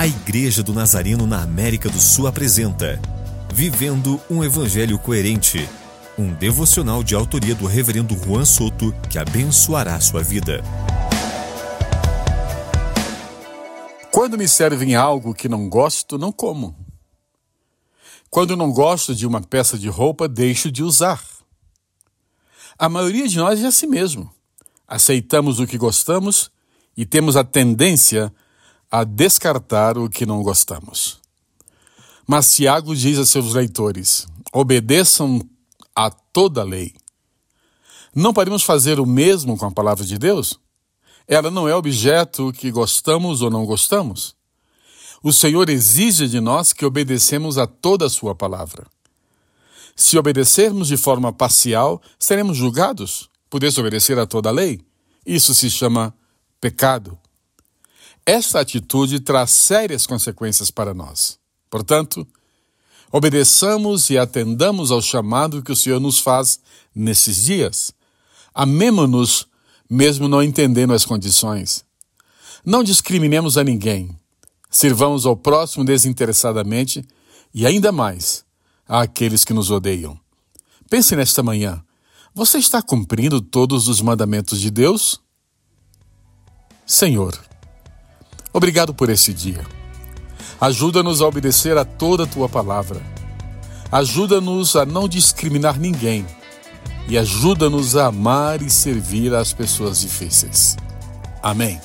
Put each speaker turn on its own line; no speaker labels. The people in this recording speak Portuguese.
A Igreja do Nazareno na América do Sul apresenta Vivendo um Evangelho Coerente, um devocional de autoria do Reverendo Juan Soto que abençoará sua vida.
Quando me servem algo que não gosto, não como. Quando não gosto de uma peça de roupa, deixo de usar. A maioria de nós é assim mesmo. Aceitamos o que gostamos e temos a tendência a descartar o que não gostamos. Mas Tiago diz a seus leitores: obedeçam a toda a lei. Não podemos fazer o mesmo com a palavra de Deus? Ela não é objeto que gostamos ou não gostamos. O Senhor exige de nós que obedecemos a toda a sua palavra. Se obedecermos de forma parcial, seremos julgados por desobedecer a toda a lei. Isso se chama pecado. Esta atitude traz sérias consequências para nós. Portanto, obedeçamos e atendamos ao chamado que o Senhor nos faz nesses dias. Amemo-nos, mesmo não entendendo as condições. Não discriminemos a ninguém. Sirvamos ao próximo desinteressadamente e ainda mais àqueles que nos odeiam. Pense nesta manhã. Você está cumprindo todos os mandamentos de Deus? Senhor, obrigado por esse dia. Ajuda-nos a obedecer a toda a tua palavra. Ajuda-nos a não discriminar ninguém e ajuda-nos a amar e servir as pessoas difíceis. Amém.